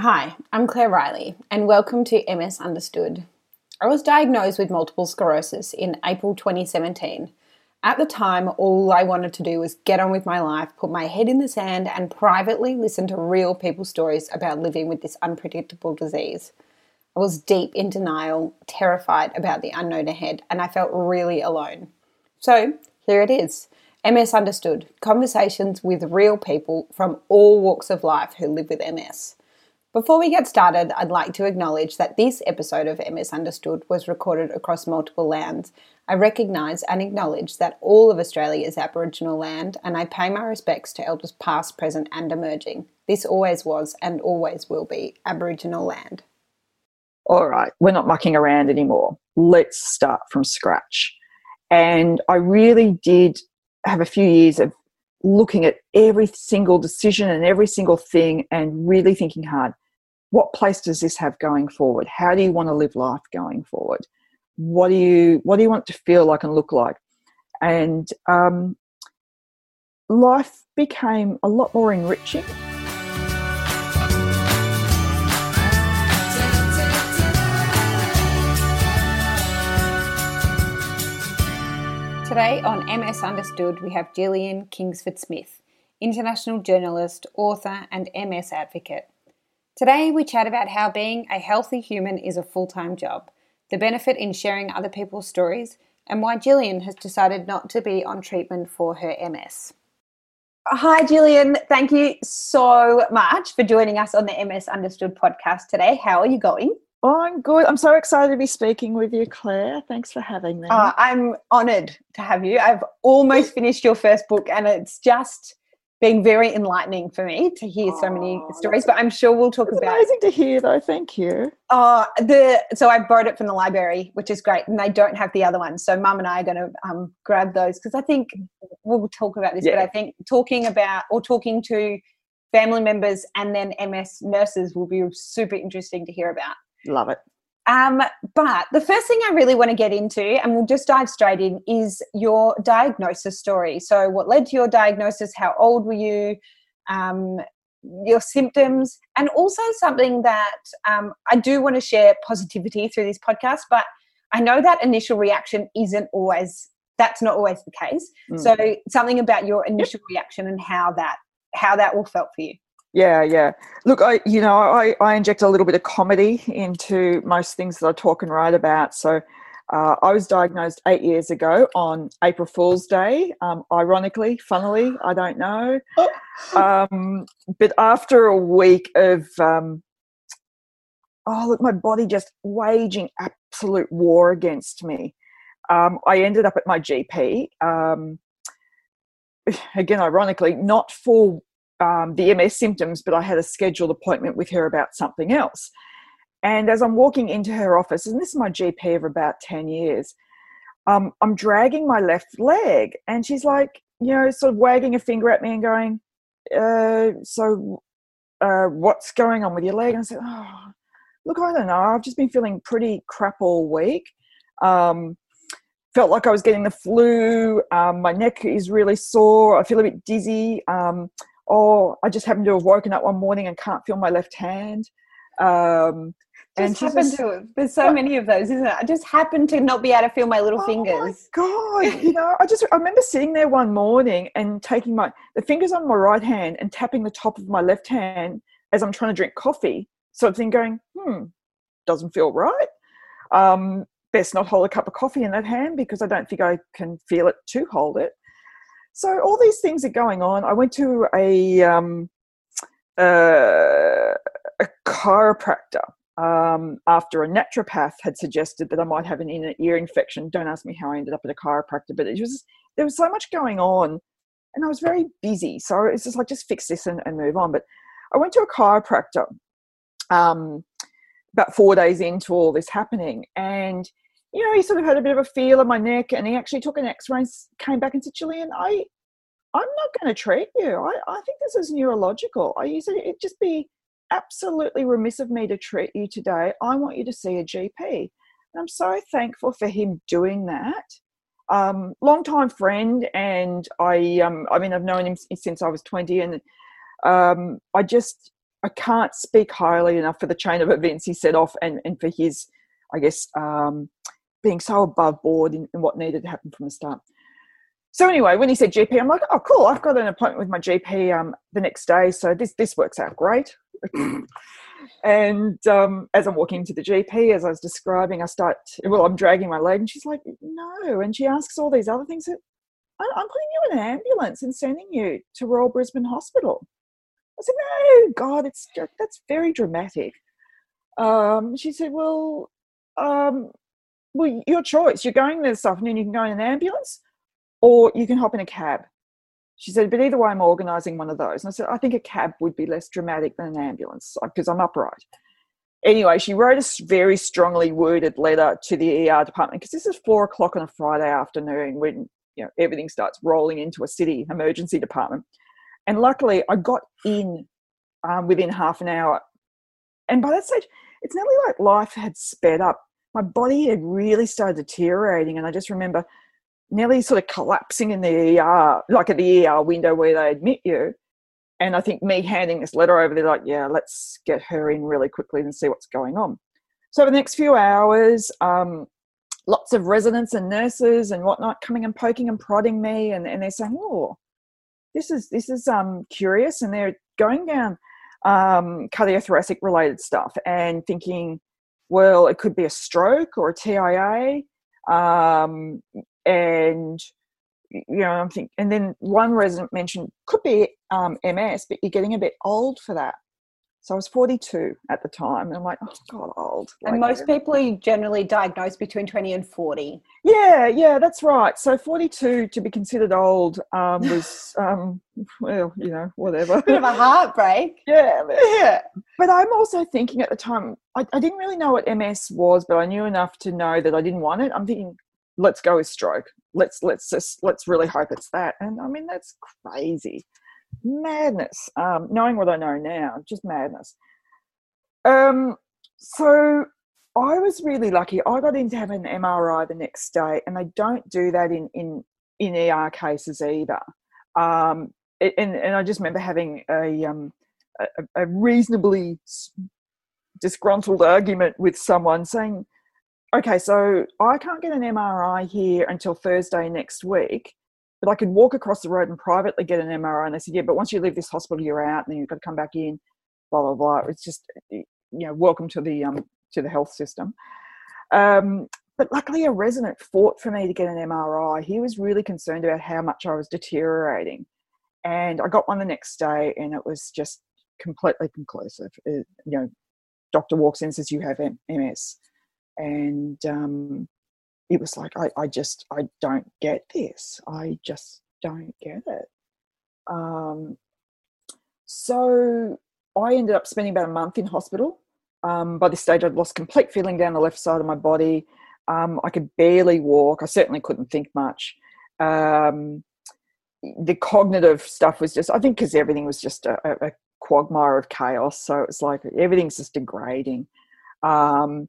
Hi, I'm Claire Riley, and welcome to MS Understood. I was diagnosed with multiple sclerosis in April 2017. At the time, all I wanted to do was get on with my life, put my head in the sand, and privately listen to real people's stories about living with this unpredictable disease. I was deep in denial, terrified about the unknown ahead, and I felt really alone. So, here it is MS Understood conversations with real people from all walks of life who live with MS. Before we get started, I'd like to acknowledge that this episode of MS Understood was recorded across multiple lands. I recognise and acknowledge that all of Australia is Aboriginal land, and I pay my respects to elders past, present, and emerging. This always was and always will be Aboriginal land. All right, we're not mucking around anymore. Let's start from scratch. And I really did have a few years of looking at every single decision and every single thing and really thinking hard what place does this have going forward? How do you want to live life going forward? What do you what do you want to feel like and look like? And um, life became a lot more enriching. Today on MS Understood, we have Gillian Kingsford Smith, international journalist, author, and MS advocate. Today, we chat about how being a healthy human is a full time job, the benefit in sharing other people's stories, and why Gillian has decided not to be on treatment for her MS. Hi, Gillian. Thank you so much for joining us on the MS Understood podcast today. How are you going? Oh, I'm good. I'm so excited to be speaking with you, Claire. Thanks for having me. Uh, I'm honoured to have you. I've almost finished your first book, and it's just been very enlightening for me to hear so many stories. But I'm sure we'll talk about. Amazing to hear, though. Thank you. Uh, the so I borrowed it from the library, which is great, and they don't have the other ones. So Mum and I are going to um, grab those because I think we'll talk about this. Yeah. But I think talking about or talking to family members and then MS nurses will be super interesting to hear about. Love it. Um, but the first thing I really want to get into, and we'll just dive straight in, is your diagnosis story. So, what led to your diagnosis? How old were you? Um, your symptoms, and also something that um, I do want to share positivity through this podcast, but I know that initial reaction isn't always that's not always the case. Mm. So, something about your initial reaction and how that how that all felt for you. Yeah, yeah. Look, I you know I, I inject a little bit of comedy into most things that I talk and write about. So uh, I was diagnosed eight years ago on April Fool's Day. Um, ironically, funnily, I don't know. Um, but after a week of um, oh look, my body just waging absolute war against me. Um, I ended up at my GP. Um, again, ironically, not for um, the MS symptoms, but I had a scheduled appointment with her about something else. And as I'm walking into her office, and this is my GP of about 10 years, um, I'm dragging my left leg. And she's like, you know, sort of wagging a finger at me and going, uh, So, uh, what's going on with your leg? And I said, Oh, look, I don't know. I've just been feeling pretty crap all week. Um, felt like I was getting the flu. Um, my neck is really sore. I feel a bit dizzy. Um, oh, I just happened to have woken up one morning and can't feel my left hand. Um, and just happened to there's so many of those isn't it? I just happened to not be able to feel my little oh fingers. My god you know i just i remember sitting there one morning and taking my the fingers on my right hand and tapping the top of my left hand as i'm trying to drink coffee So sort of thing going hmm doesn't feel right. Um best not hold a cup of coffee in that hand because i don't think i can feel it to hold it so all these things are going on. I went to a um, uh, a chiropractor um, after a naturopath had suggested that I might have an inner ear infection. Don't ask me how I ended up at a chiropractor, but it was there was so much going on, and I was very busy. So it's just like just fix this and, and move on. But I went to a chiropractor um, about four days into all this happening, and you know, he sort of had a bit of a feel of my neck and he actually took an x-ray and came back and said, Gillian, I, I'm not going to treat you. I, I think this is neurological. I said, it'd just be absolutely remiss of me to treat you today. I want you to see a GP. And I'm so thankful for him doing that. Um, long time friend, and I, um, I mean, I've known him since I was 20, and um, I just, I can't speak highly enough for the chain of events he set off and, and for his, I guess, um, being so above board in, in, what needed to happen from the start. So anyway, when he said GP, I'm like, oh, cool. I've got an appointment with my GP um, the next day, so this this works out great. and um, as I'm walking to the GP, as I was describing, I start, well, I'm dragging my leg, and she's like, no. And she asks all these other things. That, I'm putting you in an ambulance and sending you to Royal Brisbane Hospital. I said, no, God, it's that's very dramatic. Um, she said, well, um, well, your choice. You're going there this afternoon. You can go in an ambulance, or you can hop in a cab. She said, but either way, I'm organising one of those. And I said, I think a cab would be less dramatic than an ambulance because I'm upright. Anyway, she wrote a very strongly worded letter to the ER department because this is four o'clock on a Friday afternoon when you know everything starts rolling into a city emergency department. And luckily, I got in um, within half an hour. And by that stage, it's nearly like life had sped up. My body had really started deteriorating, and I just remember nearly sort of collapsing in the ER, like at the ER window where they admit you. And I think me handing this letter over, they're like, yeah, let's get her in really quickly and see what's going on. So, the next few hours, um, lots of residents and nurses and whatnot coming and poking and prodding me, and, and they're saying, oh, this is this is um, curious, and they're going down um, cardiothoracic related stuff and thinking, well, it could be a stroke or a TIA. Um, and you know, I'm thinking, and then one resident mentioned could be um, MS, but you're getting a bit old for that. So I was 42 at the time, and I'm like, oh god, old. Like, and most people are generally diagnosed between 20 and 40. Yeah, yeah, that's right. So 42 to be considered old um, was, um, well, you know, whatever. Bit of a heartbreak. yeah, yeah. But I'm also thinking at the time, I, I didn't really know what MS was, but I knew enough to know that I didn't want it. I'm thinking, let's go with stroke. Let's let's just let's really hope it's that. And I mean that's crazy, madness. Um, knowing what I know now, just madness. Um, so I was really lucky. I got in to have an MRI the next day, and they don't do that in in in ER cases either. Um, and and I just remember having a um a, a reasonably disgruntled argument with someone saying okay, so I can't get an MRI here until Thursday next week, but I could walk across the road and privately get an MRI. And they said, yeah, but once you leave this hospital, you're out, and then you've got to come back in. Blah blah blah. It's just you know, welcome to the um to the health system. Um, but luckily, a resident fought for me to get an MRI. He was really concerned about how much I was deteriorating, and I got one the next day, and it was just completely conclusive. It, you know, doctor walks in and says you have MS and um, it was like I, I just I don't get this. I just don't get it. Um, so I ended up spending about a month in hospital. Um, by this stage, I'd lost complete feeling down the left side of my body. Um, I could barely walk. I certainly couldn't think much. Um, the cognitive stuff was just, I think, because everything was just a, a, quagmire of chaos. So it's like everything's just degrading. Um,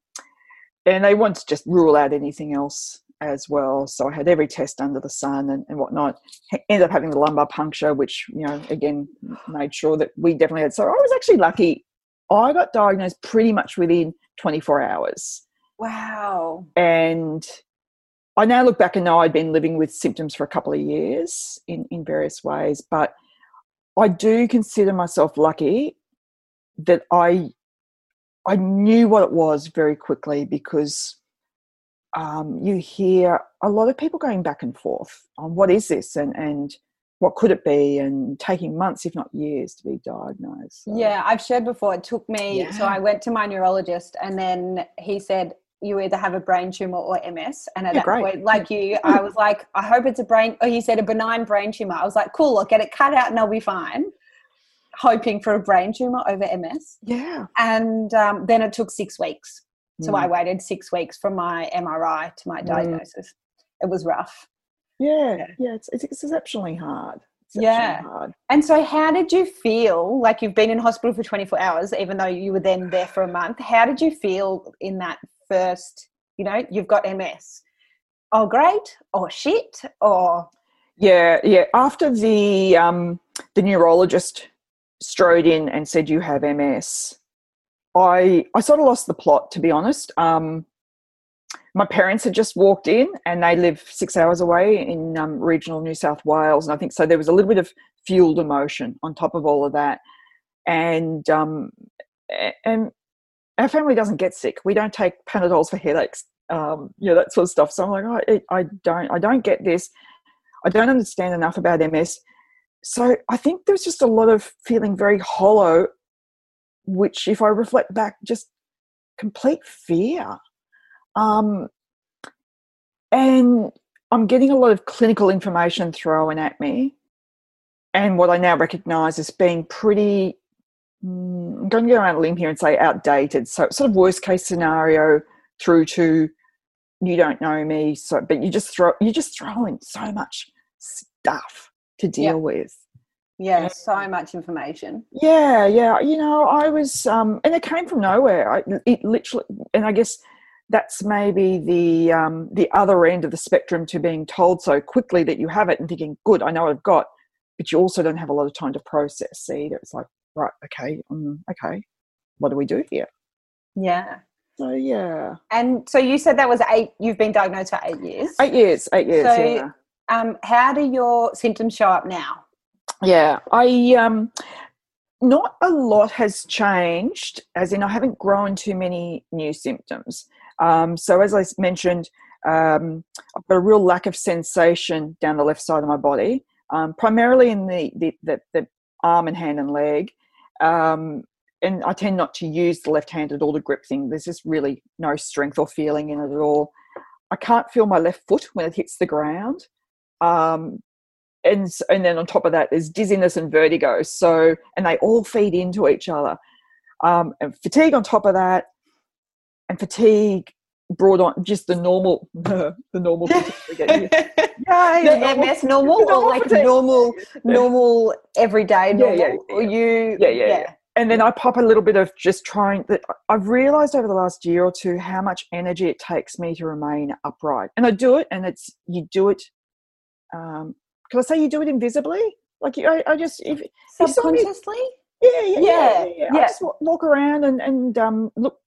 and they wanted to just rule out anything else as well. So I had every test under the sun and, and whatnot. Ended up having the lumbar puncture, which, you know, again, made sure that we definitely had. So I was actually lucky. I got diagnosed pretty much within 24 hours. Wow. And I now look back and know I'd been living with symptoms for a couple of years in, in various ways, but I do consider myself lucky that I I knew what it was very quickly because um, you hear a lot of people going back and forth on what is this and, and what could it be and taking months if not years to be diagnosed so. yeah i've shared before it took me yeah. so i went to my neurologist and then he said you either have a brain tumor or ms and at yeah, that great. point like you i was like i hope it's a brain or he said a benign brain tumor i was like cool i'll get it cut out and i'll be fine hoping for a brain tumor over MS. Yeah. And um, then it took six weeks. So mm. I waited six weeks from my MRI to my mm. diagnosis. Mm. It was rough. Yeah, yeah, yeah it's, it's exceptionally hard. yeah. Hard. And so, how did you feel? Like you've been in hospital for 24 hours, even though you were then there for a month. How did you feel in that first, you know, you've got MS? Oh, great, or shit, or. Yeah, yeah. After the um, the neurologist strode in and said, "You have MS," I I sort of lost the plot, to be honest. Um, my parents had just walked in, and they live six hours away in um, regional New South Wales, and I think so. There was a little bit of fueled emotion on top of all of that, and um, and our family doesn't get sick. We don't take Panadols for headaches, um, you know, that sort of stuff. So I'm like, oh, I, I don't, I don't get this. I don't understand enough about MS. So I think there's just a lot of feeling very hollow, which, if I reflect back, just complete fear. Um, and I'm getting a lot of clinical information thrown at me, and what I now recognise as being pretty. Mm, I'm going to go around a limb here and say outdated. So, sort of worst case scenario through to you don't know me, so but you just throw you're just throw in so much stuff to deal yeah. with. Yeah, so much information. Yeah, yeah. You know, I was, um, and it came from nowhere. I, it literally, and I guess that's maybe the um, the other end of the spectrum to being told so quickly that you have it and thinking, "Good, I know I've got," but you also don't have a lot of time to process. See, it's like, right, okay, um, okay, what do we do here? Yeah. So yeah. And so you said that was eight. You've been diagnosed for eight years. Eight years. Eight years. So, yeah. Um, how do your symptoms show up now? Yeah, I um, not a lot has changed. As in, I haven't grown too many new symptoms. Um, so as I mentioned, um, I've got a real lack of sensation down the left side of my body, um, primarily in the, the, the, the, arm and hand and leg. Um, and I tend not to use the left hand at all to grip things. There's just really no strength or feeling in it at all. I can't feel my left foot when it hits the ground. Um, and and then on top of that, there's dizziness and vertigo. So and they all feed into each other. Um, and fatigue on top of that, and fatigue brought on just the normal the normal Yay, the MS normal, normal or like fatigue. normal normal everyday normal. Yeah, yeah, yeah. You yeah, yeah. yeah and then I pop a little bit of just trying that I've realized over the last year or two how much energy it takes me to remain upright. And I do it and it's you do it um can I say you do it invisibly? Like you, I, I just if subconsciously? yeah, yeah, yeah, yeah, yeah, yeah. I just walk around and, and um look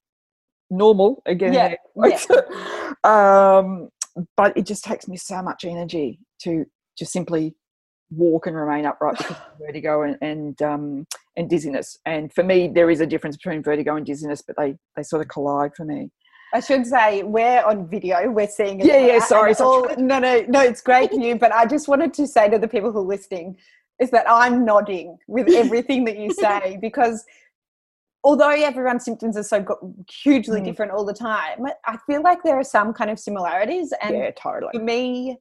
normal again. Yeah. yeah. um but it just takes me so much energy to to simply walk and remain upright because of vertigo and and, um, and dizziness. And for me, there is a difference between vertigo and dizziness, but they they sort of collide for me. I should say we're on video. We're seeing it. Yeah, yeah. Sorry, all, no, no, no. It's great for you, but I just wanted to say to the people who are listening is that I'm nodding with everything that you say because although everyone's symptoms are so hugely mm. different all the time, I feel like there are some kind of similarities. And yeah, totally. For me,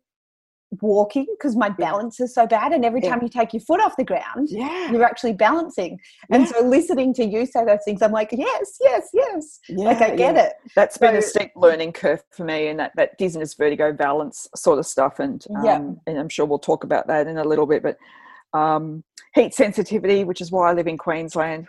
walking because my balance is so bad and every time yeah. you take your foot off the ground yeah. you're actually balancing. And so listening to you say those things i'm like yes yes yes. Like i get it. That's so, been a steep learning curve for me and that, that dizziness vertigo balance sort of stuff and um, yeah. and i'm sure we'll talk about that in a little bit but um, heat sensitivity which is why i live in queensland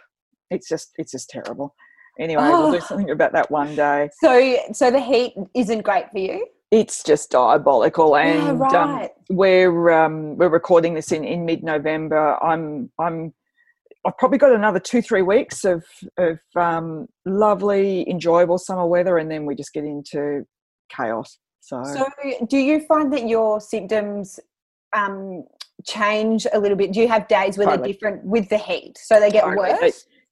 it's just it's just terrible. Anyway oh. we'll do something about that one day. So so the heat isn't great for you it's just diabolical and yeah, um, right. um, we're um, we're recording this in, in mid-november i'm i'm i've probably got another two three weeks of of um, lovely enjoyable summer weather and then we just get into chaos so so do you find that your symptoms um, change a little bit do you have days where totally. they're different with the heat so they get totally. worse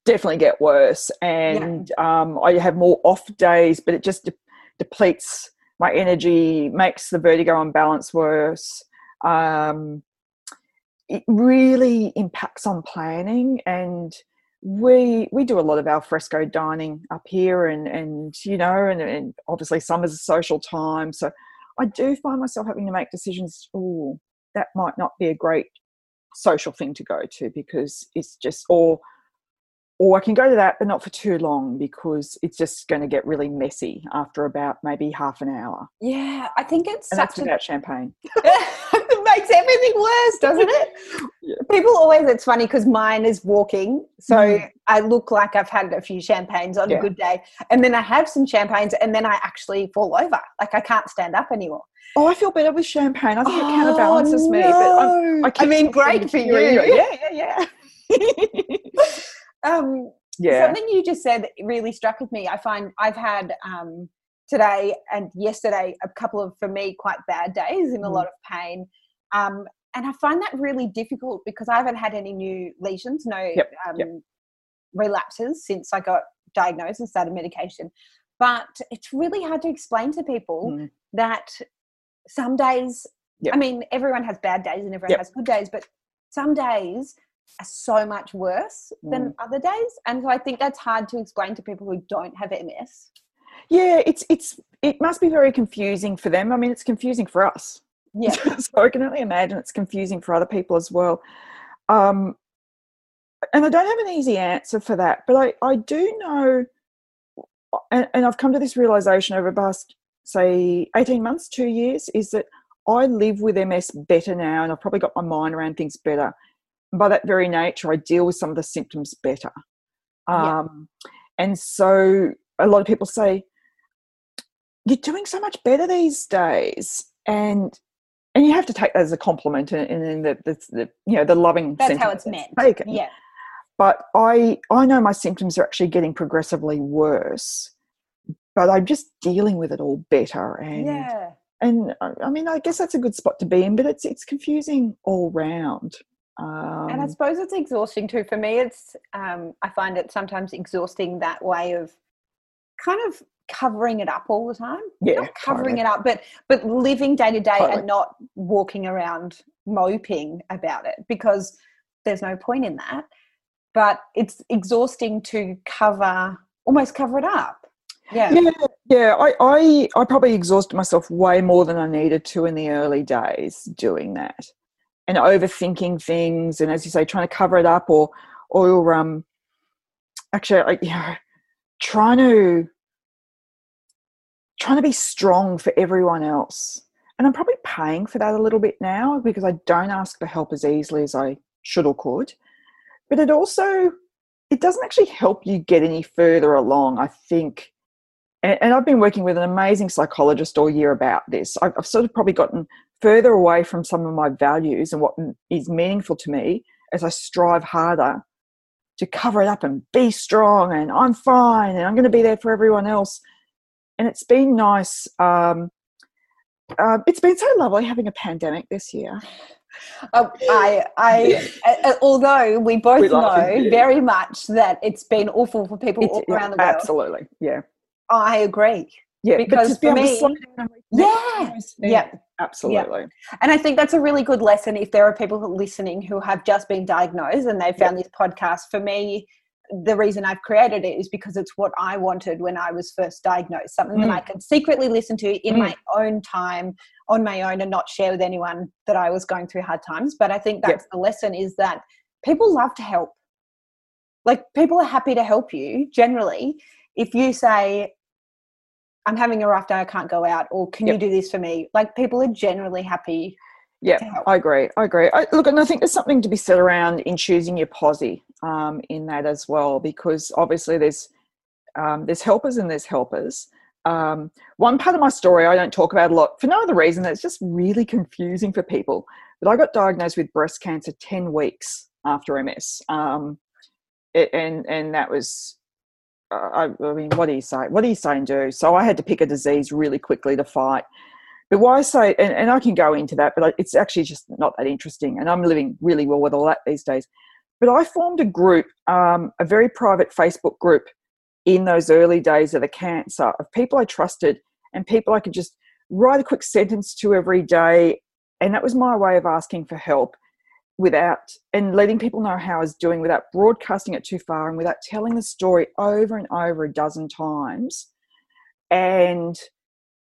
they definitely get worse and yeah. um, i have more off days but it just de- depletes my energy makes the vertigo imbalance worse. Um, it really impacts on planning and we we do a lot of al fresco dining up here and and you know and, and obviously summer's a social time so i do find myself having to make decisions oh that might not be a great social thing to go to because it's just or or I can go to that, but not for too long because it's just going to get really messy after about maybe half an hour. Yeah, I think it's and such that's a... without champagne. it makes everything worse, doesn't it? yeah. People always, it's funny because mine is walking. So mm. I look like I've had a few champagnes on yeah. a good day. And then I have some champagnes and then I actually fall over. Like I can't stand up anymore. Oh, I feel better with champagne. I think oh, it counterbalances no. me. But I'm, I, I mean, great for you. Yeah, yeah, yeah. Um, Yeah. Something you just said really struck with me. I find I've had um, today and yesterday a couple of, for me, quite bad days in a Mm. lot of pain. Um, and I find that really difficult because I haven't had any new lesions, no Yep, um, yep. relapses since I got diagnosed and started medication. But it's really hard to explain to people Mm. that some days, Yep. I mean, everyone has bad days and everyone has good days, but some days so much worse than Mm. other days. And so I think that's hard to explain to people who don't have MS. Yeah, it's it's it must be very confusing for them. I mean, it's confusing for us. Yeah. so I can only imagine it's confusing for other people as well. Um, and I don't have an easy answer for that, but I, I do know, and, and I've come to this realization over the past, say, 18 months, two years, is that I live with MS better now, and I've probably got my mind around things better. By that very nature, I deal with some of the symptoms better. Yeah. Um, And so a lot of people say, you're doing so much better these days. And and you have to take that as a compliment and, and then the, the, the you know the loving That's how it's meant. taken. Yeah. but i i know my symptoms are actually getting progressively worse but i'm just dealing with it all better and Yeah. and I- i mean i guess that's a good spot to be in but it's it's confusing all round um, and I suppose it's exhausting too. For me, it's um, I find it sometimes exhausting that way of kind of covering it up all the time. yeah not covering totally. it up, but but living day to day Totally. and not walking around moping about it because there's no point in that. But it's exhausting to cover almost cover it up. Yeah. yeah yeah I, I i probably exhausted myself way more than i needed to in the early days doing that and overthinking things and as you say trying to cover it up or or um actually like you know trying to trying to be strong for everyone else. And i'm probably paying for that a little bit now because i don't ask for help as easily as i should or could. But it also it doesn't actually help you get any further along i think. And, and I've been working with an amazing psychologist all year about this. I've, I've sort of probably gotten further away from some of my values and what is meaningful to me as I strive harder to cover it up and be strong and I'm fine and I'm going to be there for everyone else. And it's been nice. Um, uh, it's been so lovely having a pandemic this year. Uh, I, I, uh, although we both We know very much that it's been awful for people It's- all around the world. Absolutely, yeah, I agree. Yeah. Because be for me- Yeah, yeah. absolutely. And I think that's a really good lesson if there are people who are listening who have just been diagnosed and they found this podcast. For me, the reason I've created it is because it's what I wanted when I was first diagnosed, something that Mm. I could secretly listen to in Mm. my own time, on my own, and not share with anyone that I was going through hard times. But I think that's the lesson is that people love to help. Like people are happy to help you generally. If you say, I'm having a rough day, I can't go out, or can you do this for me? Like people are generally happy Yeah. I agree. I agree. I, look, and I think there's something to be said around in choosing your posse um, in that as well, because obviously there's um, there's helpers and there's helpers. Um, one part of my story I don't talk about a lot for no other reason. that It's just really confusing for people. But I got diagnosed with breast cancer ten weeks after MS, um, it, and and that was. I, I mean, what do you say? What do you say and do? So I had to pick a disease really quickly to fight. But why I say, and, and I can go into that, but it's actually just not that interesting. And I'm living really well with all that these days. But I formed a group, um, a very private Facebook group in those early days of the cancer of people I trusted and people I could just write a quick sentence to every day. And that was my way of asking for help without and letting people know how I was doing without broadcasting it too far and without telling the story over and over a dozen times. And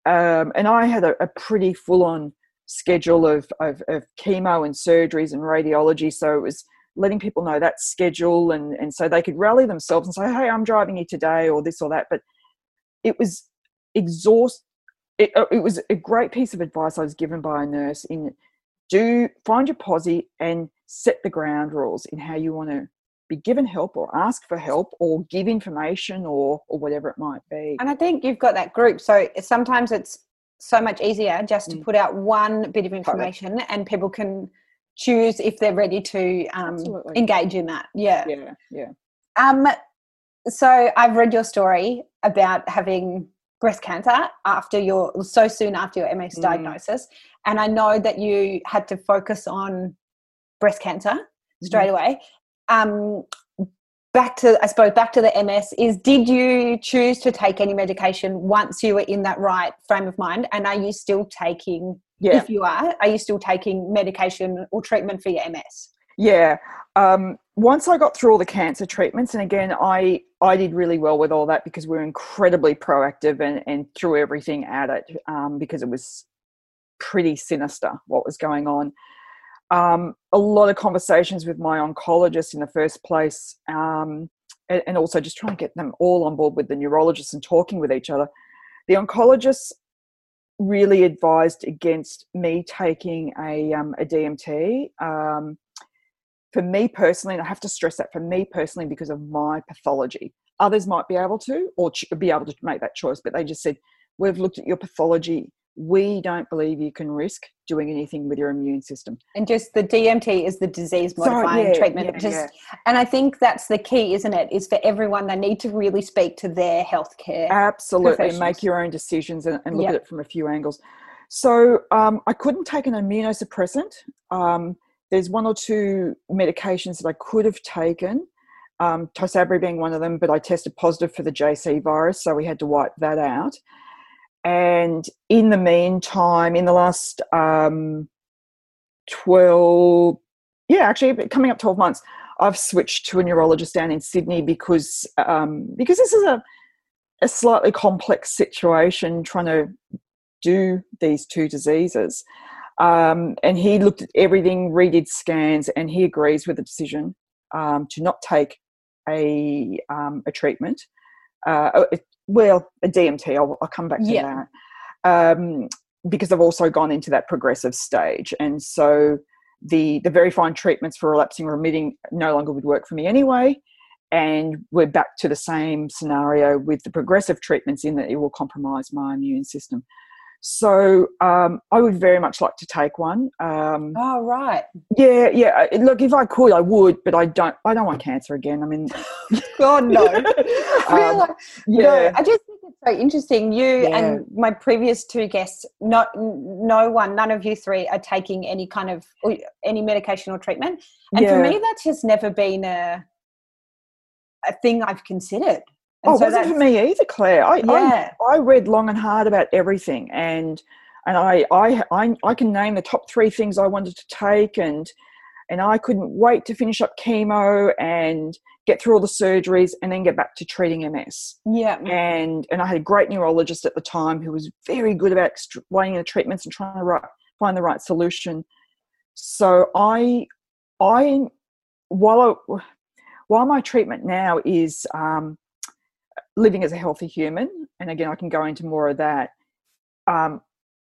um, and I had a, a pretty full on schedule of, of, of chemo and surgeries and radiology. So it was letting people know that schedule and, and so they could rally themselves and say, hey, I'm driving you today or this or that. But it was exhaust. It, it was a great piece of advice I was given by a nurse in do find your posse and set the ground rules in how you want to be given help or ask for help or give information or or whatever it might be. And I think you've got that group. So sometimes it's so much easier just to Mm. put out one bit of information and people can choose if they're ready to um, engage in that. Yeah. yeah, yeah. Um, so I've read your story about having breast cancer after your so soon after your MS mm. diagnosis, and I know that you had to focus on breast cancer straight mm. away. Um, back to I suppose back to the MS is did you choose to take any medication once you were in that right frame of mind, and are you still taking? Yeah. If you are, are you still taking medication or treatment for your MS? Yeah. Um, once I got through all the cancer treatments, and again, I I did really well with all that because we are incredibly proactive and, and threw everything at it um, because it was pretty sinister what was going on. Um, a lot of conversations with my oncologist in the first place, um, and, and, also just trying to get them all on board with the neurologists and talking with each other. The oncologists really advised against me taking a, um, a DMT um, for me personally, and I have to stress that for me personally because of my pathology. Others might be able to or be able to make that choice, but they just said, We've looked at your pathology. We don't believe you can risk doing anything with your immune system. And just the DMT is the disease modifying yeah, treatment. Yeah, just, yeah. And I think that's the key, isn't it? Is for everyone, they need to really speak to their healthcare. Absolutely. Make your own decisions and, and look yep. at it from a few angles. So um, I couldn't take an immunosuppressant. Um, there's one or two medications that I could have taken, um, Tysabri being one of them, but I tested positive for the JC virus, so we had to wipe that out. And in the meantime, in the last um, 12, yeah, actually coming up 12 months, I've switched to a neurologist down in Sydney because um, because this is a a slightly complex situation trying to do these two diseases. Um, and he looked at everything, redid scans, and he agrees with the decision um, to not take a, um, a treatment. Uh, oh, well, a DMT, I'll, I'll come back to yeah. that. Um, because I've also gone into that progressive stage. And so the, the very fine treatments for relapsing remitting no longer would work for me anyway. And we're back to the same scenario with the progressive treatments in that it will compromise my immune system. So um, I would very much like to take one. Um, oh right. Yeah, yeah. Look, if I could, I would, but I don't. I don't want cancer again. I mean, God no. um, like, yeah. No, I just think it's so interesting. You yeah. and my previous two guests, not no one, none of you three are taking any kind of any medication or treatment, and yeah. for me, that's just never been a a thing I've considered. And oh, so it wasn't for me either, Claire. I, yeah. I, I read long and hard about everything, and and I, I I I can name the top three things I wanted to take, and and I couldn't wait to finish up chemo and get through all the surgeries and then get back to treating MS. Yeah. And and I had a great neurologist at the time who was very good about explaining the treatments and trying to right, find the right solution. So I I while I, while my treatment now is um, living as a healthy human, and again, I can go into more of that. Um,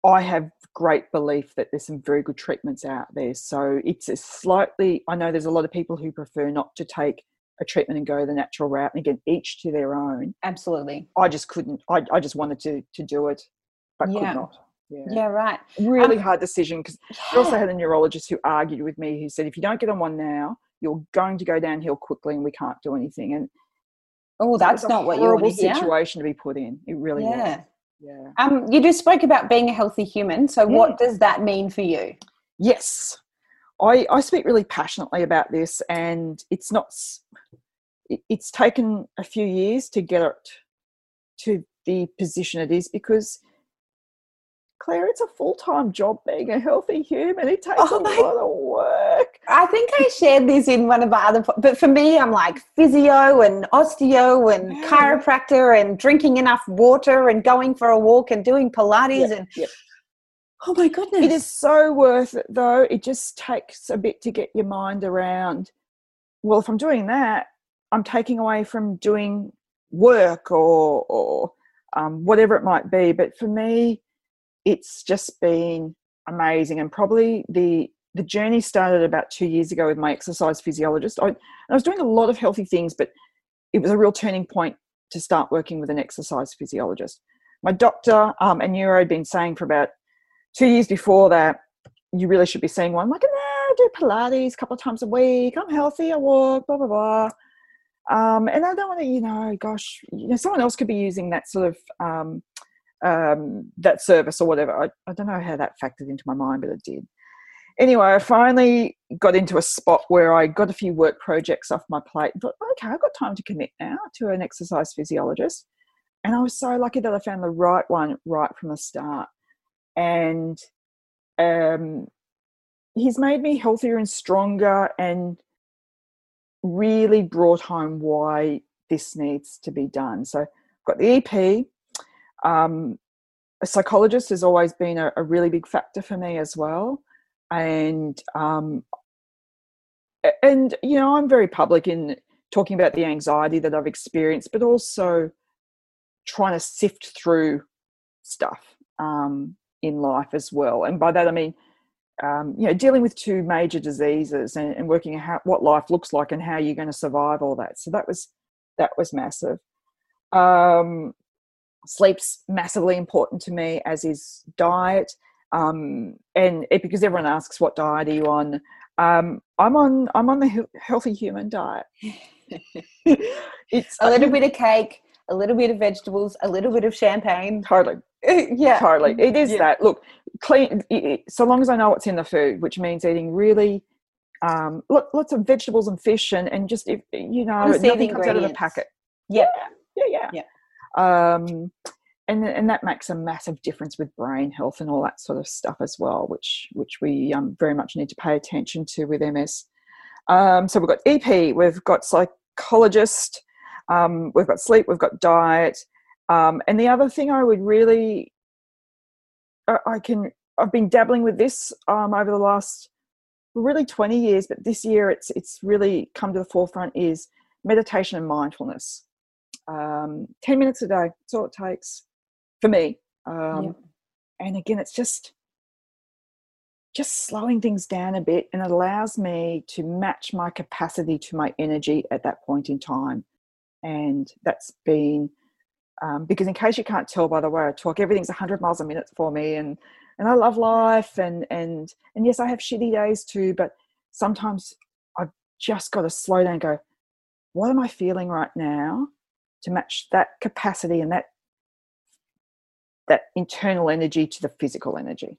I have great belief that there's some very good treatments out there. So it's a slightly, I know there's a lot of people who prefer not to take a treatment and go the natural route. And again, each to their own. Absolutely. I just couldn't, I, I just wanted to, to do it, but yeah. could not. Yeah. yeah, right. Really um, hard decision because yeah. I also had a neurologist who argued with me who said, if you don't get on one now, you're going to go downhill quickly and we can't do anything. And Oh, that's not what you want to hear. situation to be put in. It really yeah. is. Yeah. Um, you just spoke about being a healthy human. So, yeah. what does that mean for you? Yes, I I speak really passionately about this, and it's not. It's taken a few years to get it to the position it is because Claire, it's a full time job being a healthy human. It takes oh, a lot of work. I think I shared this in one of my other, but for me, I'm like physio and osteo and yeah. chiropractor and drinking enough water and going for a walk and doing Pilates yeah. and. Yeah. Oh my goodness. It is so worth it though. It just takes a bit to get your mind around. Well, if I'm doing that, I'm taking away from doing work or, or um, whatever it might be. But for me, it's just been amazing and probably the the journey started about two years ago with my exercise physiologist. I, I was doing a lot of healthy things but it was a real turning point to start working with an exercise physiologist. My doctor um, and neuro had been saying for about two years before that you really should be seeing one. I'm like no I do pilates a couple of times a week. I'm healthy i walk blah blah blah. Um, and I don't want to, you know, gosh, you know, someone else could be using that sort of um, um, that service or whatever. I, I don't know how that factored into my mind, but it did. Anyway, I finally got into a spot where I got a few work projects off my plate. Thought, okay, I've got time to commit now to an exercise physiologist. And I was so lucky that I found the right one right from the start. And um, he's made me healthier and stronger and really brought home why this needs to be done. So I've got the EP. Um, a psychologist has always been a, a, really big factor for me as well. And um, and you know, I'm very public in talking about the anxiety that I've experienced, but also trying to sift through stuff um, in life as well. And by that I mean um, you know, dealing with two major diseases and, and working out what life looks like and how you're going to survive all that. So that was that was massive. Um, sleep's massively important to me, as is diet. Um, and it, because everyone asks, "What diet are you on?" Um, I'm on I'm on the healthy human diet. it's a little bit of cake, a little bit of vegetables, a little bit of champagne. Totally. yeah. Totally. It is yeah. that. Look, clean, so long as I know what's in the food, which means eating really um, lots of vegetables and fish and, and just, if, you know, nothing comes out of the packet. Yeah. Yeah. Yeah. yeah. yeah. Um, and, and that makes a massive difference with brain health and all that sort of stuff as well, which which we um, very much need to pay attention to with MS. Um, so we've got EP, we've got psychologist, um, we've got sleep, we've got diet. Um, and the other thing I would really, I can, I've been dabbling with this um, over the last really 20 years, but this year it's it's really come to the forefront is meditation and mindfulness. Um, 10 minutes a day, that's all it takes for me. Um, And again, it's just just slowing things down a bit and it allows me to match my capacity to my energy at that point in time. And that's been um, because in case you can't tell by the way I talk, everything's 100 miles a minute for me, and and I love life, and and and yes, I have shitty days too, but sometimes I've just got to slow down and go, what am I feeling right now, to match that capacity and that that internal energy to the physical energy.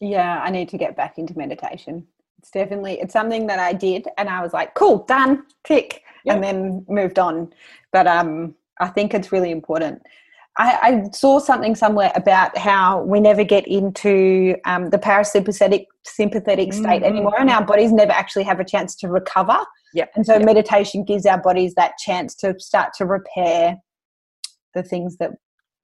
Yeah, I need to get back into meditation. It's definitely it's something that I did, and I was like, cool, done, tick and then moved on. But um, I think it's really important. I, I, saw something somewhere about how we never get into um, the parasympathetic sympathetic state mm-hmm. anymore, and our bodies never actually have a chance to recover. Yep. And so yep. meditation gives our bodies that chance to start to repair the things that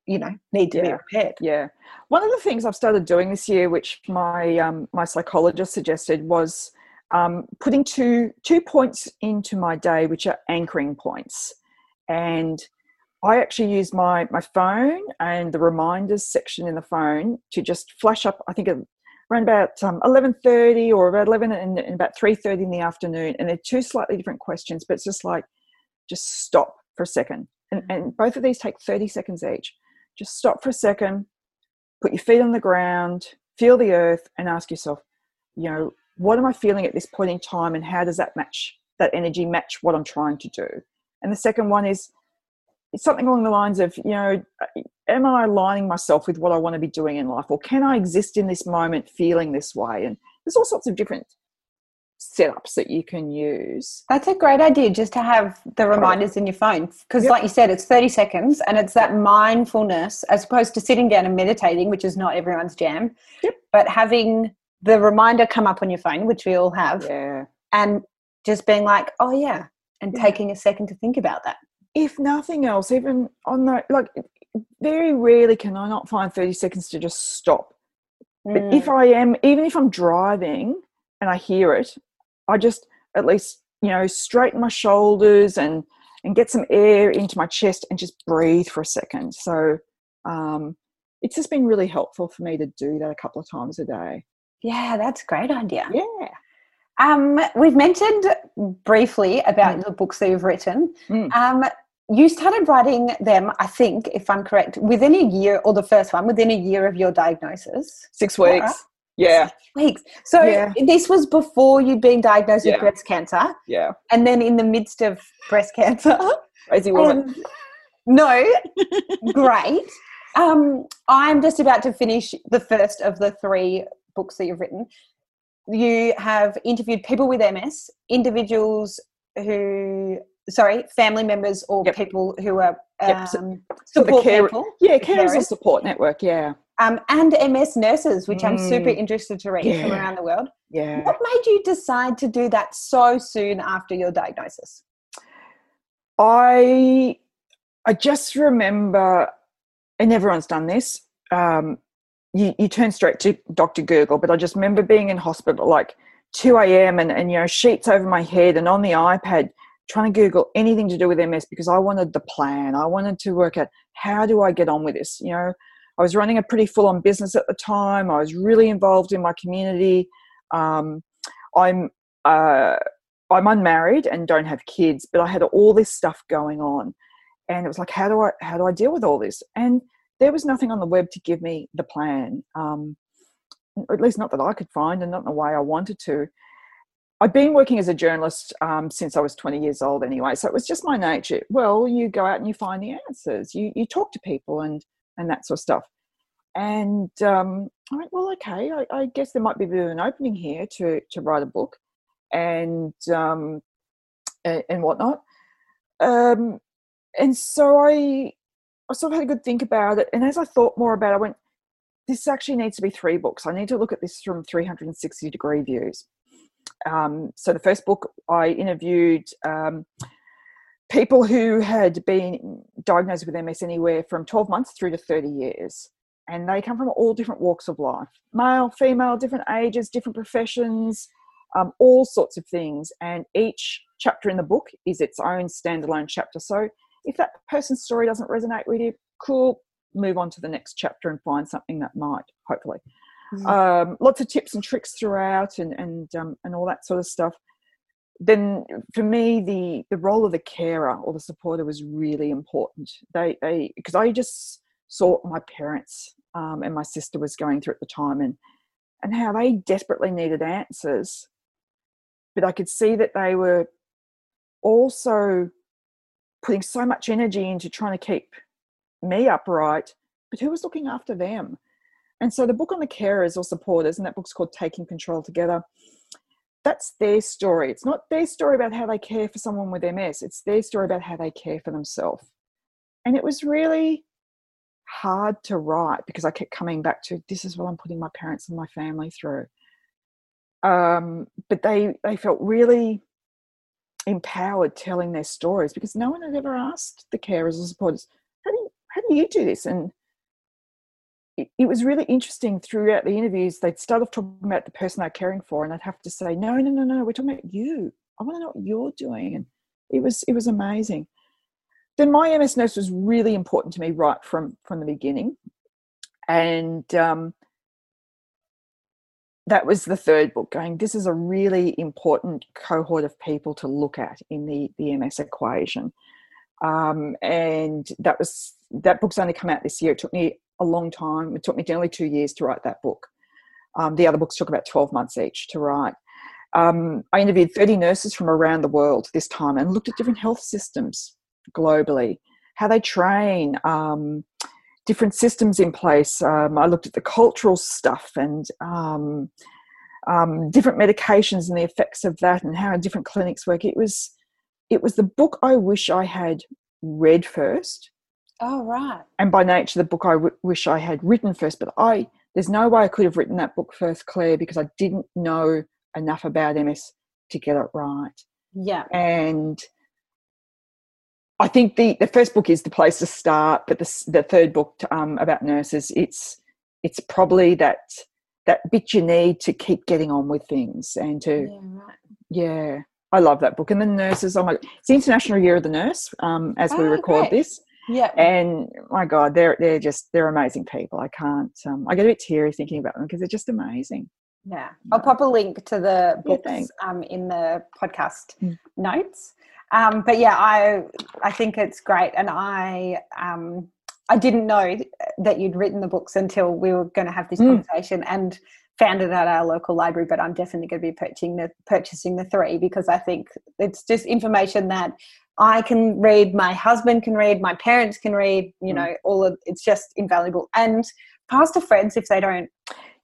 you know need to yeah. be repaired. Yeah. One of the things I've started doing this year, which my um, my psychologist suggested, was um, putting two two points into my day, which are anchoring points, and I actually use my my phone and the reminders section in the phone to just flash up. I think around about um, eleven thirty or about eleven and, and about three thirty in the afternoon, and they're two slightly different questions, but it's just like just stop for a second, and, mm-hmm. and both of these take thirty seconds each. Just stop for a second, put your feet on the ground, feel the earth, and ask yourself, you know, what am I feeling at this point in time and how does that match that energy match what I'm trying to do? And the second one is it's something along the lines of, you know, am I aligning myself with what I want to be doing in life or can I exist in this moment feeling this way? And there's all sorts of different setups that you can use. That's a great idea just to have the reminders in your phone because yep. like you said it's 30 seconds and it's that mindfulness as opposed to sitting down and meditating which is not everyone's jam. Yep. But having the reminder come up on your phone, which we all have, yeah. and just being like, oh yeah, and yeah. taking a second to think about that. If nothing else, even on the like, very rarely can I not find thirty seconds to just stop. Mm. But if mm. I am, even if I'm driving and I hear it, I just at least you know straighten my shoulders and and get some air into my chest and just breathe for a second. So um, it's just been really helpful for me to do that a couple of times a day. Yeah, that's a great idea. Yeah. Um, we've mentioned briefly about mm. the books that you've written. Mm. Um, you started writing them, I think, if I'm correct, within a year, or the first one, within a year of your diagnosis. Six weeks. Yeah. Weeks. So Yeah. this was before you'd been diagnosed Yeah. with breast cancer, Yeah. and then in the midst of breast cancer. Crazy woman. Um, no, great. Um, I'm just about to finish the first of the three books that you've written. You have interviewed people with MS, individuals who, sorry, family members or Yep. people who are Yep, so- um, so support care- people, yeah, carers and support network. Yeah. Um, and MS nurses, which I'm super Mm. interested to read from around the world. Yeah. What made you decide to do that so soon after your diagnosis? I I just remember, and everyone's done this. Um, you you turn straight to Doctor Google, but I just remember being in hospital like two a.m. and and you know sheets over my head and on the iPad trying to Google anything to do with MS because I wanted the plan. I wanted to work out how do I get on with this. You know, I was running a pretty full on business at the time. I was really involved in my community. Um, I'm uh, I'm unmarried and don't have kids, but I had all this stuff going on, and it was like, how do I how do I deal with all this? And there was nothing on the web to give me the plan, um, at least not that I could find, and not in the way I wanted to. I'd been working as a journalist um, since I was 20 years old, anyway, so it was just my nature. Well, you go out and you find the answers, you you talk to people, and and that sort of stuff. And um, I went, well, okay, I, I guess there might be a bit of an opening here to to write a book and um, and, and whatnot. Um, and so I, I sort of had a good think about it. And as I thought more about it, I went, this actually needs to be three books. I need to look at this from 360 degree views. Um, so the first book, I interviewed um, people who had been diagnosed with MS anywhere from 12 months through to 30 years. And they come from all different walks of life male, female, different ages, different professions, um, all sorts of things. And each chapter in the book is its own standalone chapter. So if that person's story doesn't resonate with you, cool, move on to the next chapter and find something that might, hopefully. Um, lots of tips and tricks throughout and, and, um, and all that sort of stuff. Then for me, the, the role of the carer or the supporter was really important. They, they, because I just saw my parents um, and my sister was going through at the time and, and how they desperately needed answers but I could see that they were also putting so much energy into trying to keep me upright, but who was looking after them? And so the book on the carers or supporters, and that book's called Taking Control Together, that's their story. It's not their story about how they care for someone with MS, it's their story about how they care for themselves. And it was really hard to write because I kept coming back to this is what I'm putting my parents and my family through um, but they they felt really empowered telling their stories because no one had ever asked the carers or supporters how do you, how do you do this and it, it was really interesting throughout the interviews they'd start off talking about the person they're caring for and i'd have to say no no no no we're talking about you. I want to know what you're doing. And it was it was amazing. Then my ms nurse was really important to me right from from the beginning. And um, that was the third book going this is a really important cohort of people to look at in the the ms equation. Um, and that was that book's only come out this year. It took me a long time it took me nearly two years to write that book um, the other books took about 12 months each to write um, i interviewed 30 nurses from around the world this time and looked at different health systems globally how they train um, different systems in place. Um, I looked at the cultural stuff and um, um, different medications and the effects of that, and how different clinics work. It was, it was the book I wish I had read first, Oh, right. and by nature, the book I w- wish I had written first. But I, there's no way I could have written that book first, Claire, because I didn't know enough about MS to get it right Yeah. and I think the, the first book is the place to start, but the, the third book um, about nurses, it's it's probably that that bit you need to keep getting on with things and to Yeah, right. yeah. I love that book and the nurses. Oh my! It's the International Year of the Nurse um, as we Oh, record great. this, Yeah. and my God, they're they're just they're amazing people. I can't. Um, I get a bit teary thinking about them because they're just amazing. Yeah, I'll pop a link to the books thanks. um, in the podcast Mm. notes. Um, but yeah, I I think it's great, and I um, I didn't know that you'd written the books until we were going to have this Mm. conversation, and found it at our local library, but I'm definitely going to be purchasing the purchasing the three because I think it's just information that I can read, my husband can read, my parents can read. You mm. know, all of it's just invaluable. And pass to friends if they don't.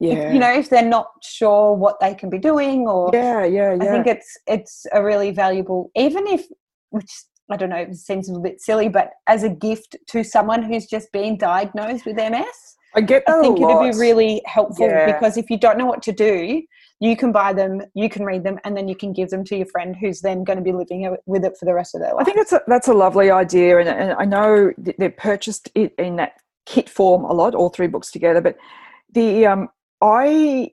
Yeah. you know, if they're not sure what they can be doing, or yeah, yeah, yeah. I think it's it's a really valuable, even if which I don't know, it seems a little bit silly, but as a gift to someone who's just been diagnosed with MS. I get I think it'd be really helpful yeah. because if you don't know what to do, you can buy them, you can read them, and then you can give them to your friend who's then going to be living with it for the rest of their life. I think that's a, that's a lovely idea, and, and I know they're purchased it in that kit form a lot, all three books together. But the um, I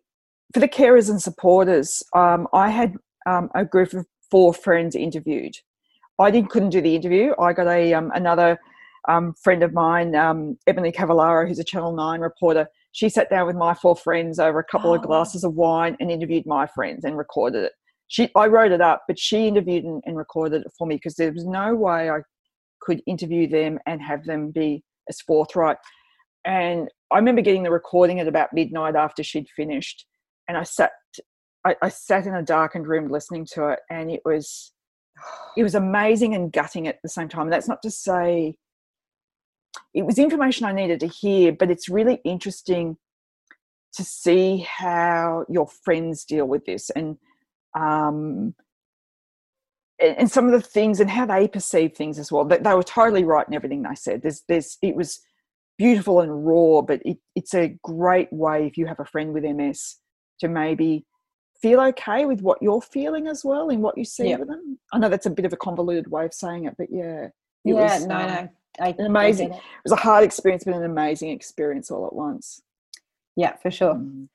for the carers and supporters, um, I had um, a group of four friends interviewed I didn't couldn't do the interview. I got a um, another um, friend of mine, um, Emily Cavallaro, who's a Channel Nine reporter. She sat down with my four friends over a couple oh. of glasses of wine and interviewed my friends and recorded it. She, I wrote it up, but she interviewed and, and recorded it for me because there was no way I could interview them and have them be as forthright. And I remember getting the recording at about midnight after she'd finished, and I sat, I, I sat in a darkened room listening to it, and it was it was amazing and gutting at the same time. And that's not to say it was information I needed to hear, but it's really interesting to see how your friends deal with this and um, and some of the things and how they perceive things as well. They, they were totally right in everything they said. There's, there's, it was beautiful and raw, but it, it's a great way if you have a friend with MS to maybe feel okay with what you're feeling as well and what you see with them. I know that's a bit of a convoluted way of saying it, but yeah. Yeah, was, no, um, no. I, an amazing. It. it. was a hard experience, but an amazing experience all at once. Yeah, for sure. Mm.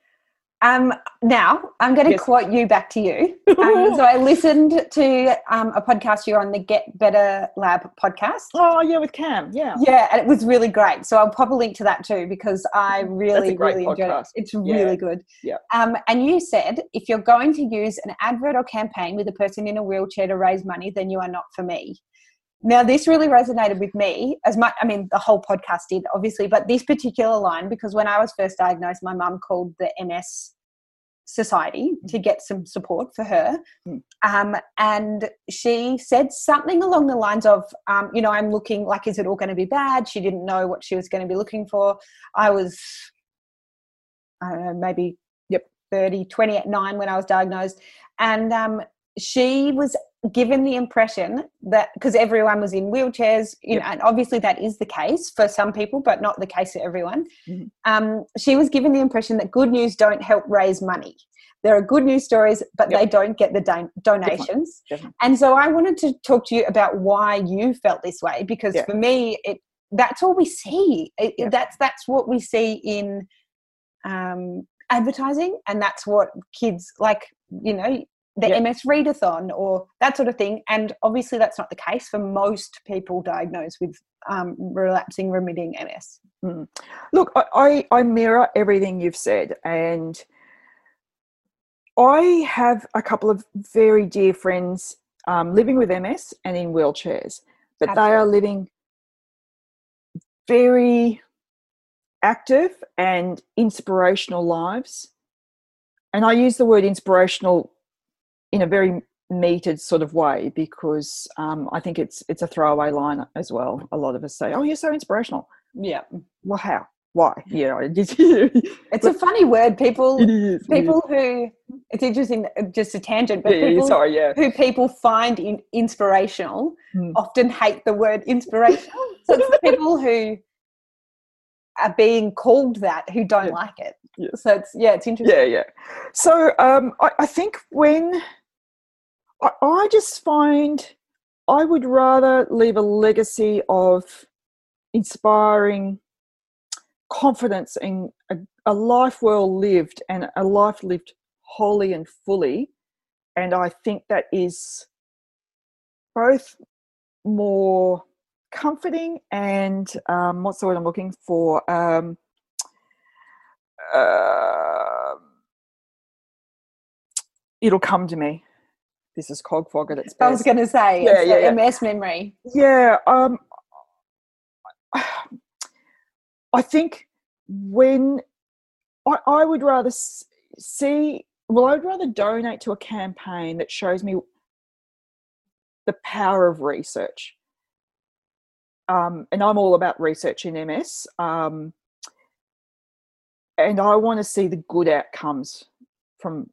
Um, now I'm going to yes. quote you back to you. Um, so I listened to um, a podcast you're on the Get Better Lab podcast. Oh yeah, with Cam. Yeah, yeah, and it was really great. So I'll pop a link to that too because I really, really podcast. enjoyed it. It's yeah. really good. Yeah. Um, and you said if you're going to use an advert or campaign with a person in a wheelchair to raise money, then you are not for me. Now, this really resonated with me as much, I mean, the whole podcast did, obviously, but this particular line, because when I was first diagnosed, my mum called the MS Society mm. to get some support for her. Mm. Um, and she said something along the lines of, um, you know, I'm looking like, is it all going to be bad? She didn't know what she was going to be looking for. I was, I don't know, maybe yep. 30, 20 at nine when I was diagnosed. And um, she was given the impression that because everyone was in wheelchairs, you yep. know, and obviously that is the case for some people, but not the case for everyone. Mm-hmm. Um, she was given the impression that good news don't help raise money. There are good news stories, but yep. they don't get the don- donations. Definitely. Definitely. And so I wanted to talk to you about why you felt this way, because yep. for me, it that's all we see. It, that's that's what we see in um, advertising, and that's what kids like. You know, the yep. MS readathon or that sort of thing. And obviously, that's not the case for most people diagnosed with um, relapsing remitting MS. Mm. Look, I, I, I mirror everything you've said, and I have a couple of very dear friends um, living with MS and in wheelchairs, but Absolutely. they are living very active and inspirational lives. And I use the word inspirational in a very metered sort of way because um, I think it's it's a throwaway line as well. A lot of us say, "Oh, you're so inspirational." Yeah. Well, how? Why? You know, it's a funny word. People, people who it's interesting. Just a tangent, but yeah, people sorry, yeah. who people find in, inspirational hmm. often hate the word inspirational. so it's people who are being called that who don't yeah. like it. Yeah. So it's yeah, it's interesting. Yeah, yeah. So um, I, I think when I, I just find I would rather leave a legacy of inspiring confidence in a, a, life well lived and a life lived wholly and fully. And I think that is both more comforting and um, what's the word I'm looking for? Um, uh, it'll come to me. This is cog fog at its best. I was going to say, yeah, yeah, yeah. MS memory. Yeah. Um, I think when I, I would rather see, well, I'd rather donate to a campaign that shows me the power of research. Um, and I'm all about research in MS. Um, and I want to see the good outcomes from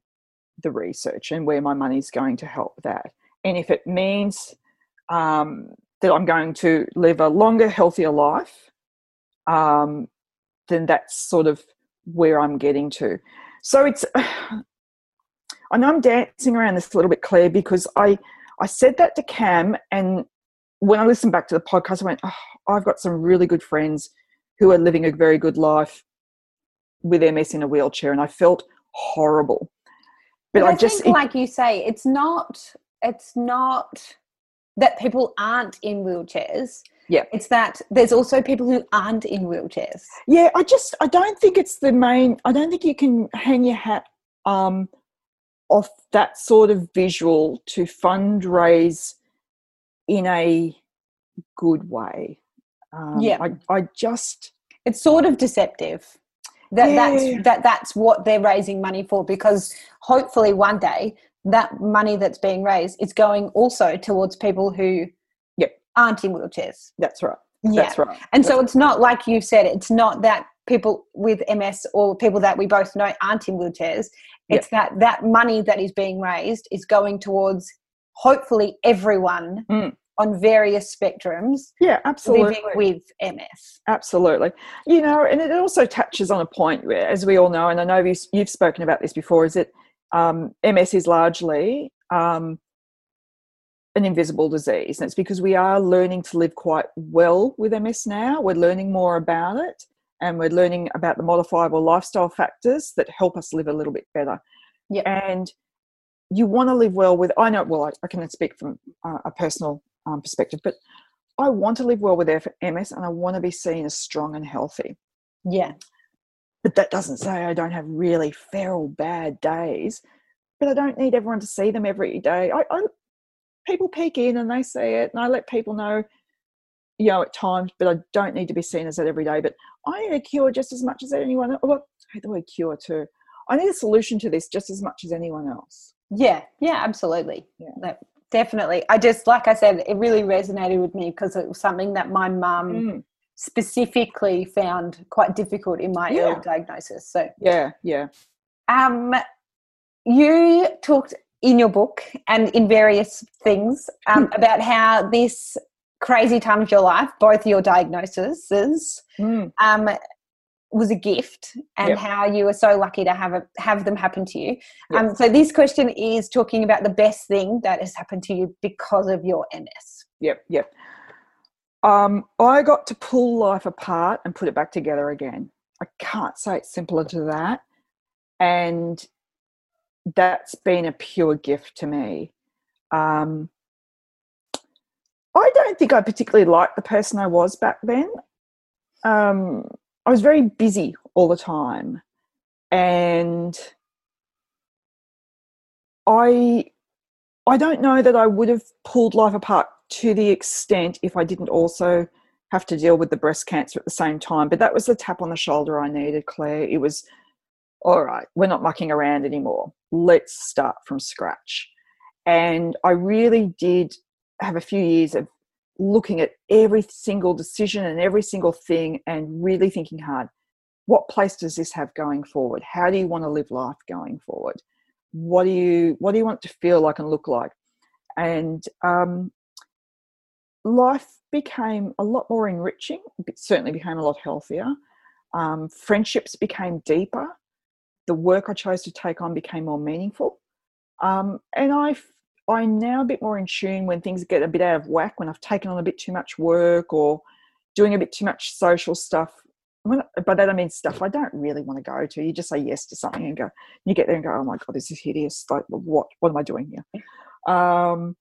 the research and where my money's going to help that. And if it means um, that I'm going to live a longer, healthier life, um, then that's sort of where I'm getting to. So it's, I know I'm dancing around this a little bit, Claire, because I I said that to Cam, and when I listened back to the podcast, I went, oh, I've got some really good friends who are living a very good life with MS in a wheelchair, and I felt horrible. But, but I, I, just, think, it, like you say, it's not, it's not that people aren't in wheelchairs. Yeah. It's that there's also people who aren't in wheelchairs. Yeah, I just I don't think it's the main I don't think you can hang your hat um off that sort of visual to fundraise in a good way. Um, yeah, I, I just it's sort of deceptive. That yeah. that's that that's what they're raising money for because hopefully one day that money that's being raised is going also towards people who yep. aren't in wheelchairs. That's right. Yeah. That's right. And so it's not like you said, it's not that people with MS or people that we both know aren't in wheelchairs. It's yep. that that money that is being raised is going towards hopefully everyone mm. on various spectrums. Yeah, absolutely. Living with MS. Absolutely. You know, and it also touches on a point where, as we all know, and I know you've, you've spoken about this before, is that um, MS is largely um, an invisible disease. And it's because we are learning to live quite well with MS now. We're learning more about it and we're learning about the modifiable lifestyle factors that help us live a little bit better. Yeah. And you want to live well with, I know, well, I, I can speak from uh, a personal um, perspective, but I want to live well with MS and I want to be seen as strong and healthy. Yeah. But that doesn't say I don't have really feral bad days, but I don't need everyone to see them every day. I, I people peek in and they see it, and I let people know, you know, at times, but I don't need to be seen as that every day. But I need a cure just as much as anyone else. Well, I hate the word cure too. I need a solution to this just as much as anyone else. Yeah, yeah, absolutely. Yeah. definitely. I just, like I said, it really resonated with me because it was something that my mum mm. specifically found quite difficult in my yeah. early diagnosis. So, yeah, yeah. Um, you talked in your book and in various things um, about how this crazy time of your life, both your diagnoses, mm. um, was a gift, and yep. how you were so lucky to have a, have them happen to you. Yep. Um, so this question is talking about the best thing that has happened to you because of your MS. Yep, yep. Um, I got to pull life apart and put it back together again. I can't say it's simpler to that. And that's been a pure gift to me. Um, I don't think I particularly liked the person I was back then. Um, I was very busy all the time, and I I don't know that I would have pulled life apart to the extent if I didn't also have to deal with the breast cancer at the same time. But that was the tap on the shoulder I needed, Claire. It was all right, we're not mucking around anymore. Let's start from scratch. And I really did have a few years of looking at every single decision and every single thing and really thinking hard what place does this have going forward? How do you want to live life going forward? What do you what do you want to feel like and look like? And um, life became a lot more enriching it certainly became a lot healthier. Um, friendships became deeper. The work i chose to take on became more meaningful. Um, and i I'm now a bit more in tune when things get a bit out of whack, when I've taken on a bit too much work or doing a bit too much social stuff. When, by that I mean stuff I don't really want to go to. You just say yes to something and go. You get there and go, oh my god, this is hideous. Like, what? What am I doing here? Um,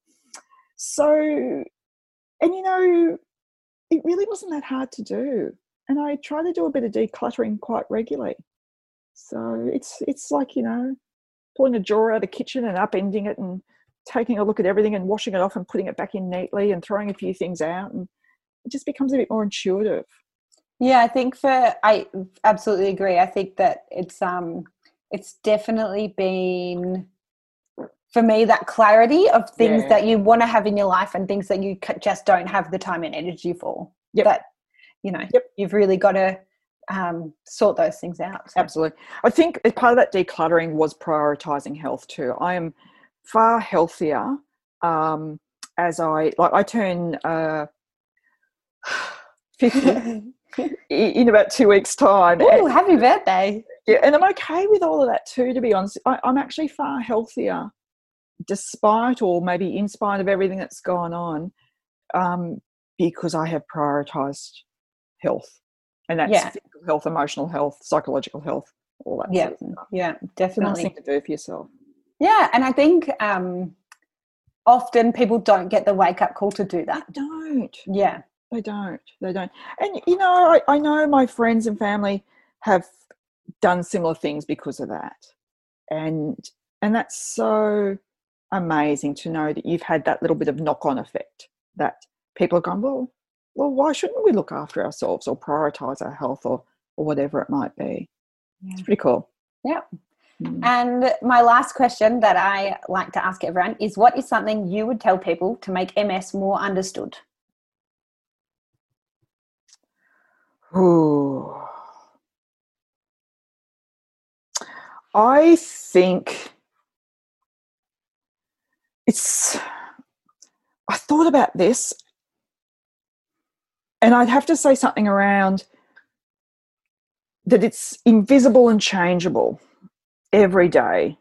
so, and you know, it really wasn't that hard to do. And I try to do a bit of decluttering quite regularly. So it's it's like you know, pulling a drawer out of the kitchen and upending it and taking a look at everything and washing it off and putting it back in neatly and throwing a few things out and it just becomes a bit more intuitive yeah i think for i absolutely agree i think that it's um it's definitely been for me that clarity of things Yeah. that you want to have in your life and things that you just don't have the time and energy for. Yep. That you know, Yep. you've really got to um, sort those things out. So- Absolutely. I think as part of that decluttering was prioritizing health too. I am far healthier um, as I like. I turn uh, fifty in about two weeks' time, and, happy birthday! yeah, and I'm okay with all of that too. To be honest, I, I'm actually far healthier, despite or maybe in spite of everything that's gone on, um, because I have prioritized health, and that's Yeah. physical health, emotional health, psychological health, all that. Yeah, sort of stuff. yeah, It's a nice definitely. thing to do for yourself. Yeah, and I think um, often people don't get the wake up call to do They that. don't. Yeah, They don't. They don't. And you know, I, I know my friends and family have done similar things because of that, and and that's so amazing to know that you've had that little bit of knock on effect. That people have gone, well, well, why shouldn't we look after ourselves or prioritize our health or or whatever it might be? It's pretty cool. Yeah. Mm. And my last question that I like to ask everyone is what is something you would tell people to make MS more understood? Ooh. I think it's. I thought about this, and I'd have to say something around that it's invisible and changeable every day.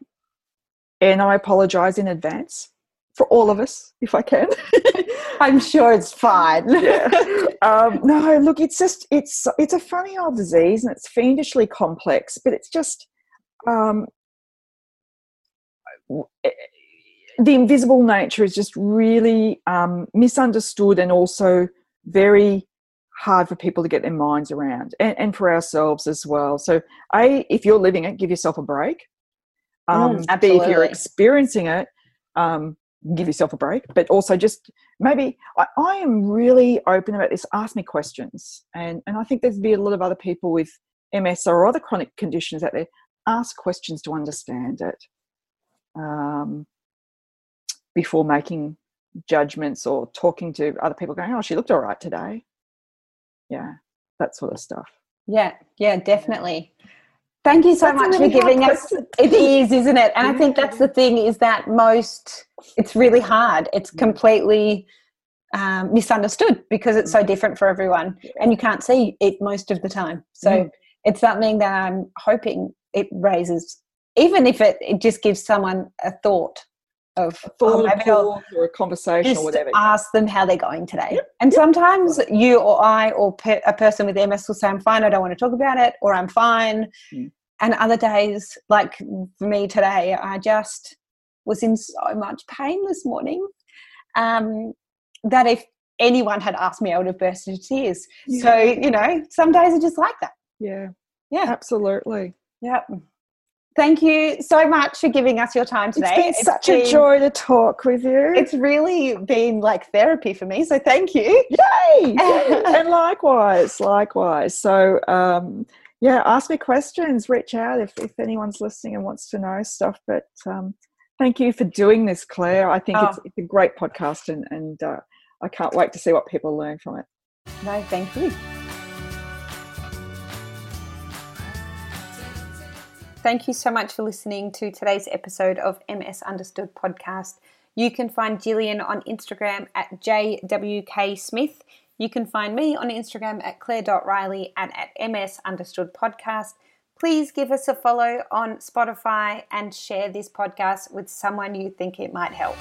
And I apologize in advance for all of us, if I can. I'm sure it's fine. yeah. Um, no, look, it's just it's it's a funny old disease and it's fiendishly complex, but it's just um, the invisible nature is just really um, misunderstood and also very hard for people to get their minds around and, and for ourselves as well. So, a if you're living it, give yourself a break. Um, Mm, B if you're experiencing it, um, give yourself a break. But also just maybe I, I am really open about this. Ask me questions, and and I think there's be a lot of other people with MS or other chronic conditions out there. Ask questions to understand it um, before making judgments or talking to other people. Going, oh, she looked all right today. Yeah, that sort of stuff. Yeah, yeah, definitely. Thank you so That's much really for giving us. question. It is, isn't it? And I think that's the thing is that most, it's really hard. It's completely um, misunderstood because it's so different for everyone and you can't see it most of the time. So Mm. it's something that I'm hoping it raises, even if it, it just gives someone a thought of, A oh, maybe I'll or a conversation or whatever. ask them how they're going today. Yep, And sometimes you or I or pe- a person with MS will say, I'm fine, I don't want to talk about it, or I'm fine. Mm. And other days, like for me today, I just was in so much pain this morning um, that if anyone had asked me, I would have burst into tears. So, you know, some days are just like that. yeah, Yeah. absolutely. Yep. Thank you so much for giving us your time today. It's been such a joy to talk with you. It's really been like therapy for me. So thank you. Yay! And likewise, likewise. So, um, yeah, ask me questions, reach out if, if anyone's listening and wants to know stuff. But um, thank you for doing this, Claire. I think it's, Oh. it's a great podcast and, and uh, I can't wait to see what people learn from it. No, thank you. Thank you so much for listening to today's episode of MS Understood podcast. You can find Gillian on Instagram at jwksmith. You can find me on Instagram at claire.riley and at MS Understood podcast. Please give us a follow on Spotify and share this podcast with someone you think it might help.